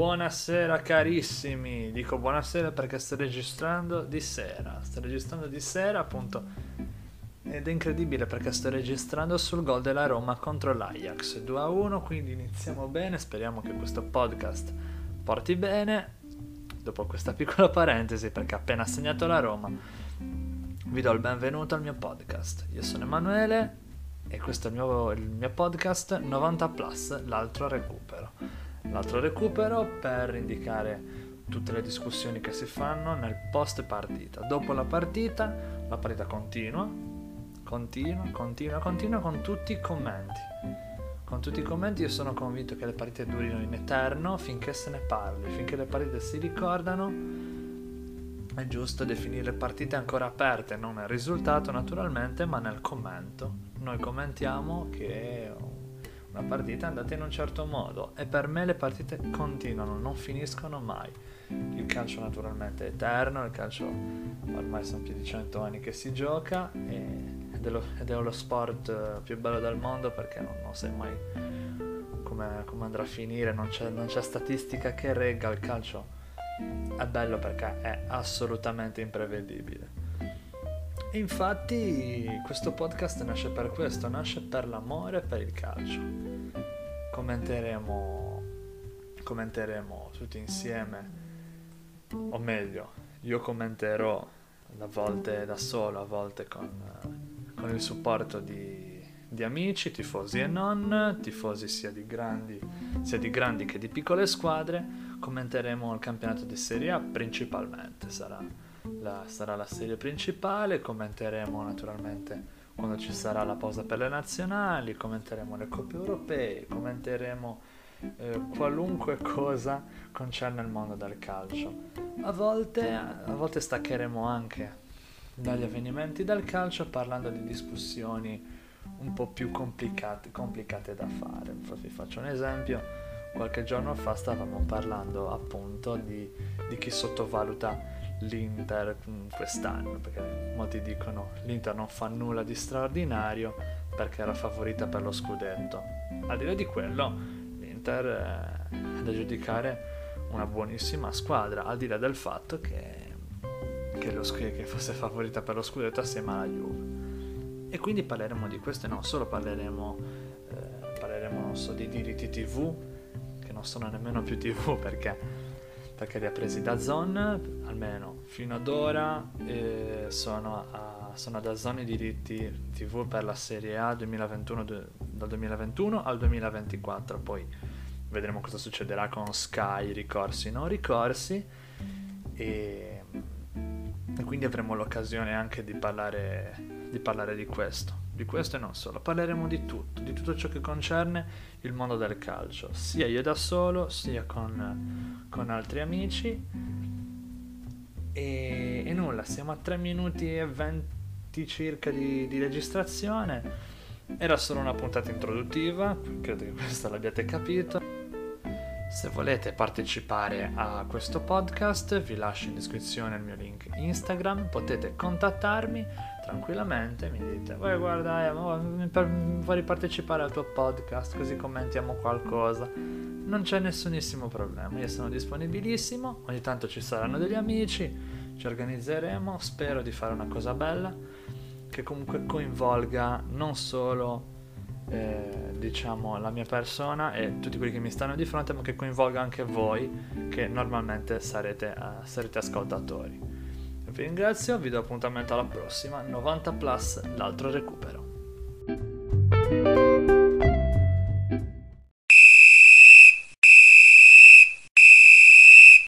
Buonasera carissimi, dico buonasera perché sto registrando di sera, sto registrando di sera appunto. Ed è incredibile perché sto registrando sul gol della Roma contro l'Ajax. 2 a 1, quindi iniziamo bene, speriamo che questo podcast porti bene. Dopo questa piccola parentesi perché appena segnato la Roma vi do il benvenuto al mio podcast. Io sono Emanuele e questo è il mio, il mio podcast 90 Plus, l'altro recupero l'altro recupero per indicare tutte le discussioni che si fanno nel post partita. Dopo la partita, la partita continua, continua, continua, continua con tutti i commenti. Con tutti i commenti io sono convinto che le partite durino in eterno finché se ne parli, finché le partite si ricordano. È giusto definire partite ancora aperte, non nel risultato naturalmente, ma nel commento. Noi commentiamo che una partita è andata in un certo modo e per me le partite continuano, non finiscono mai. Il calcio naturalmente è eterno, il calcio ormai sono più di 100 anni che si gioca ed, è lo, ed, è lo, sport più bello del mondo perché non, non sai mai come, come, andrà a finire, non c'è, non c'è statistica che regga il calcio. È bello perché è assolutamente imprevedibile. E infatti questo podcast nasce per questo, nasce per l'amore per il calcio. Commenteremo, commenteremo tutti insieme, o meglio, io commenterò a volte da solo, a volte con, con il supporto di, di, amici, tifosi e non, tifosi sia di, grandi, sia di grandi che di piccole squadre. Commenteremo il campionato di Serie A principalmente, sarà la, sarà la serie principale, commenteremo naturalmente quando ci sarà la pausa per le nazionali, commenteremo le coppe europee, commenteremo eh, qualunque cosa concerne il mondo del calcio. A volte, a volte staccheremo anche dagli avvenimenti del calcio parlando di discussioni un po' più complicate, complicate da fare. Vi faccio un esempio, qualche giorno fa stavamo parlando appunto di, di chi sottovaluta l'Inter quest'anno, perché molti dicono l'Inter non fa nulla di straordinario perché era favorita per lo scudetto. Al di là di quello, l'Inter è da giudicare una buonissima squadra, al di là del fatto che, che, lo, che fosse favorita per lo scudetto assieme alla Juve. E quindi parleremo di questo e non solo parleremo, eh, parleremo non so, dei diritti TV, che non sono nemmeno più TV perché perché li ha presi da Zon, almeno fino ad ora eh, sono, a, sono da Zon i diritti TV per la Serie A 2021, dal 2021 al 2024, poi vedremo cosa succederà con Sky, ricorsi, non ricorsi. E, e quindi avremo l'occasione anche di parlare, di parlare di questo di questo e non solo, parleremo di tutto, di tutto ciò che concerne il mondo del calcio, sia io da solo, sia con, con altri amici. E, e, nulla, siamo a 3 minuti e 20 circa di, di registrazione. Era solo una puntata introduttiva, credo che questo l'abbiate capito. Se volete partecipare a questo podcast vi lascio in descrizione il mio link Instagram, potete contattarmi tranquillamente, mi dite vuoi guarda eh, vuoi partecipare al tuo podcast così commentiamo qualcosa. Non c'è nessunissimo problema, io sono disponibilissimo, ogni tanto ci saranno degli amici, ci organizzeremo, spero di fare una cosa bella che comunque coinvolga non solo eh, diciamo la mia persona e tutti quelli che mi stanno di fronte, ma che coinvolga anche voi che normalmente sarete, uh, sarete ascoltatori. Vi ringrazio, vi do appuntamento alla prossima 90 Plus, l'altro recupero.